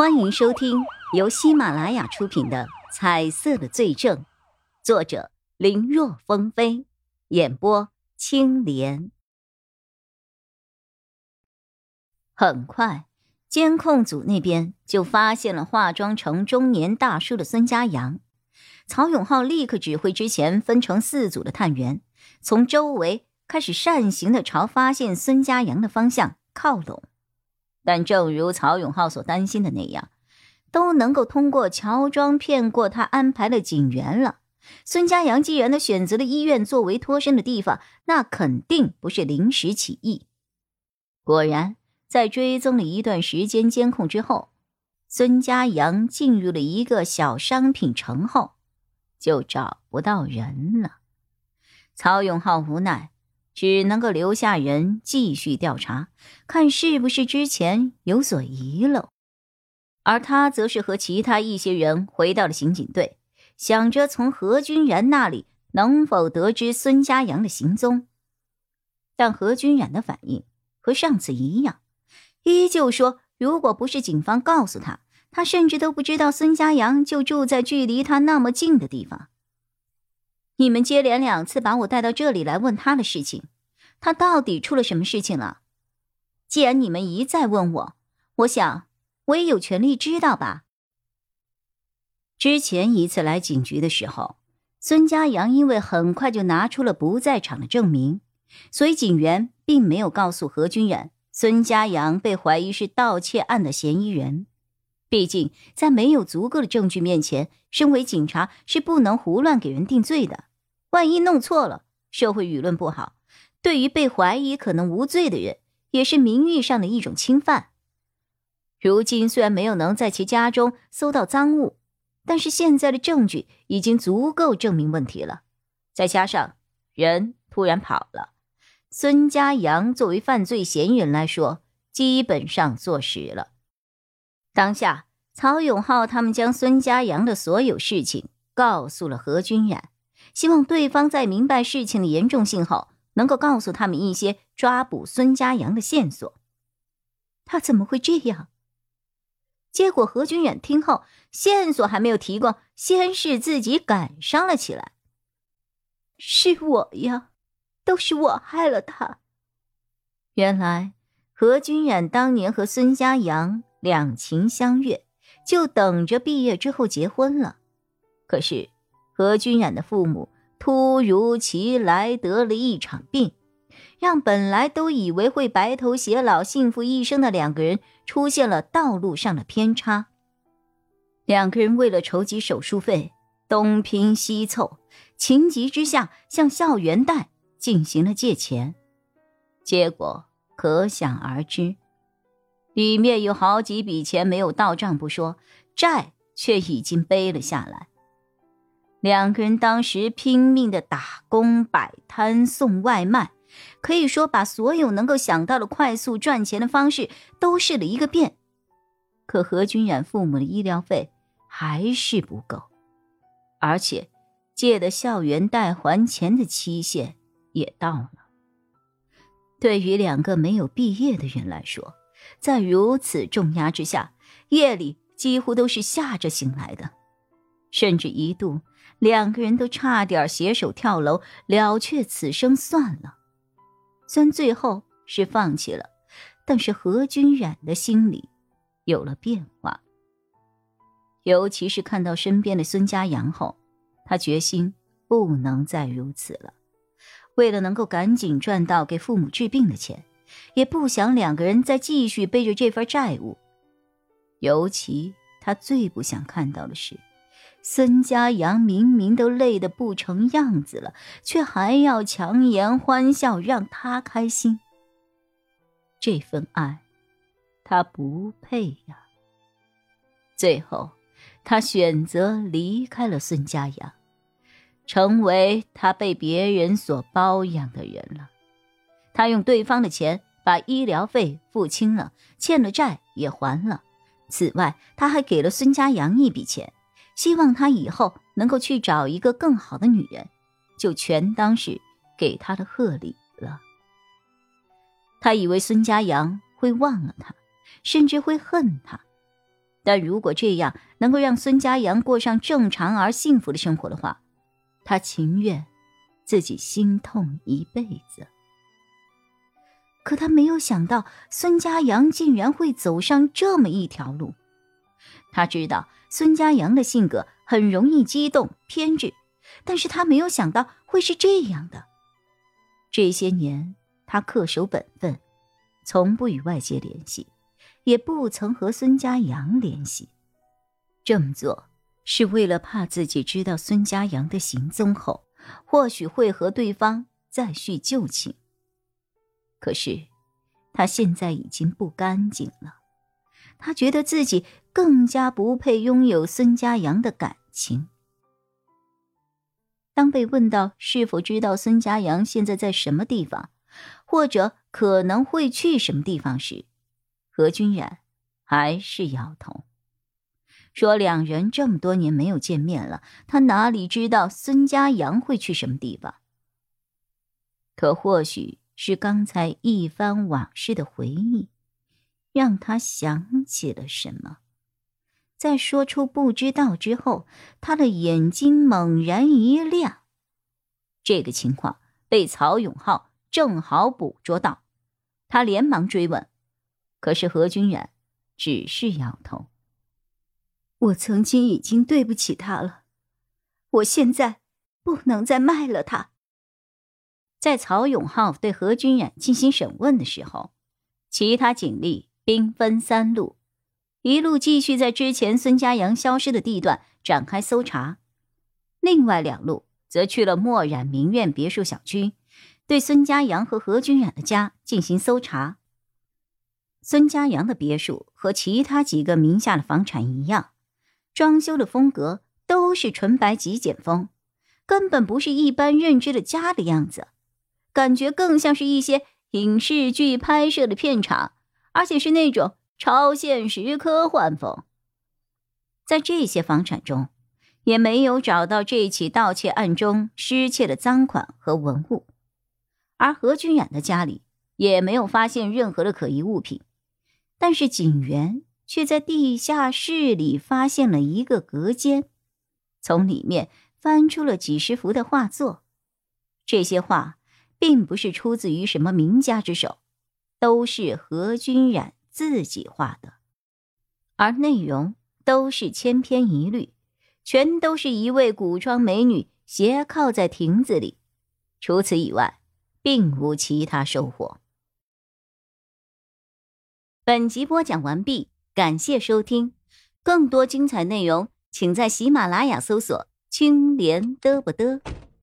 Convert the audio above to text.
欢迎收听由喜马拉雅出品的《彩色的罪证》，作者林若风飞，演播青莲。很快，监控组那边就发现了化妆成中年大叔的孙家阳。曹永浩立刻指挥之前分成四组的探员，从周围开始扇形的朝发现孙家阳的方向靠拢。但正如曹永浩所担心的那样，都能够通过乔装骗过他安排的警员了。孙家阳既然都选择了医院作为脱身的地方，那肯定不是临时起意。果然，在追踪了一段时间监控之后，孙家阳进入了一个小商品城后，就找不到人了。曹永浩无奈。只能够留下人继续调查，看是不是之前有所遗漏。而他则是和其他一些人回到了刑警队，想着从何君然那里能否得知孙家阳的行踪。但何君然的反应和上次一样，依旧说如果不是警方告诉他，他甚至都不知道孙家阳就住在距离他那么近的地方。你们接连两次把我带到这里来问他的事情，他到底出了什么事情了？既然你们一再问我，我想我也有权利知道吧。之前一次来警局的时候，孙家阳因为很快就拿出了不在场的证明，所以警员并没有告诉何君远，孙家阳被怀疑是盗窃案的嫌疑人。毕竟在没有足够的证据面前，身为警察是不能胡乱给人定罪的。万一弄错了，社会舆论不好，对于被怀疑可能无罪的人，也是名誉上的一种侵犯。如今虽然没有能在其家中搜到赃物，但是现在的证据已经足够证明问题了。再加上人突然跑了，孙家阳作为犯罪嫌疑人来说，基本上坐实了。当下，曹永浩他们将孙家阳的所有事情告诉了何君然。希望对方在明白事情的严重性后，能够告诉他们一些抓捕孙家阳的线索。他怎么会这样？结果何君远听后，线索还没有提供，先是自己感伤了起来。是我呀，都是我害了他。原来何君远当年和孙家阳两情相悦，就等着毕业之后结婚了。可是。何君远的父母突如其来得了一场病，让本来都以为会白头偕老、幸福一生的两个人出现了道路上的偏差。两个人为了筹集手术费，东拼西凑，情急之下向校园贷进行了借钱，结果可想而知，里面有好几笔钱没有到账不说，债却已经背了下来。两个人当时拼命的打工、摆摊、送外卖，可以说把所有能够想到的快速赚钱的方式都试了一个遍。可何君染父母的医疗费还是不够，而且借的校园贷还钱的期限也到了。对于两个没有毕业的人来说，在如此重压之下，夜里几乎都是吓着醒来的，甚至一度。两个人都差点携手跳楼了却此生算了，虽然最后是放弃了，但是何君染的心里有了变化。尤其是看到身边的孙家阳后，他决心不能再如此了。为了能够赶紧赚到给父母治病的钱，也不想两个人再继续背着这份债务。尤其他最不想看到的是。孙家阳明明都累得不成样子了，却还要强颜欢笑让他开心。这份爱，他不配呀。最后，他选择离开了孙家阳，成为他被别人所包养的人了。他用对方的钱把医疗费付清了，欠了债也还了。此外，他还给了孙家阳一笔钱。希望他以后能够去找一个更好的女人，就全当是给他的贺礼了。他以为孙家阳会忘了他，甚至会恨他，但如果这样能够让孙家阳过上正常而幸福的生活的话，他情愿自己心痛一辈子。可他没有想到孙家阳竟然会走上这么一条路。他知道孙家阳的性格很容易激动偏执，但是他没有想到会是这样的。这些年，他恪守本分，从不与外界联系，也不曾和孙家阳联系。这么做是为了怕自己知道孙家阳的行踪后，或许会和对方再续旧情。可是，他现在已经不干净了。他觉得自己更加不配拥有孙家阳的感情。当被问到是否知道孙家阳现在在什么地方，或者可能会去什么地方时，何君然还是摇头，说：“两人这么多年没有见面了，他哪里知道孙家阳会去什么地方？可或许是刚才一番往事的回忆，让他想起了什么。”在说出不知道之后，他的眼睛猛然一亮。这个情况被曹永浩正好捕捉到，他连忙追问，可是何君然只是摇头。我曾经已经对不起他了，我现在不能再卖了他。在曹永浩对何君然进行审问的时候，其他警力兵分三路。一路继续在之前孙家阳消失的地段展开搜查，另外两路则去了墨染名苑别墅小区，对孙家阳和何君染的家进行搜查。孙家阳的别墅和其他几个名下的房产一样，装修的风格都是纯白极简风，根本不是一般认知的家的样子，感觉更像是一些影视剧拍摄的片场，而且是那种。超现实科幻风，在这些房产中，也没有找到这起盗窃案中失窃的赃款和文物，而何君染的家里也没有发现任何的可疑物品，但是警员却在地下室里发现了一个隔间，从里面翻出了几十幅的画作，这些画并不是出自于什么名家之手，都是何君染。自己画的，而内容都是千篇一律，全都是一位古装美女斜靠在亭子里。除此以外，并无其他收获。本集播讲完毕，感谢收听，更多精彩内容，请在喜马拉雅搜索“青莲嘚不嘚”。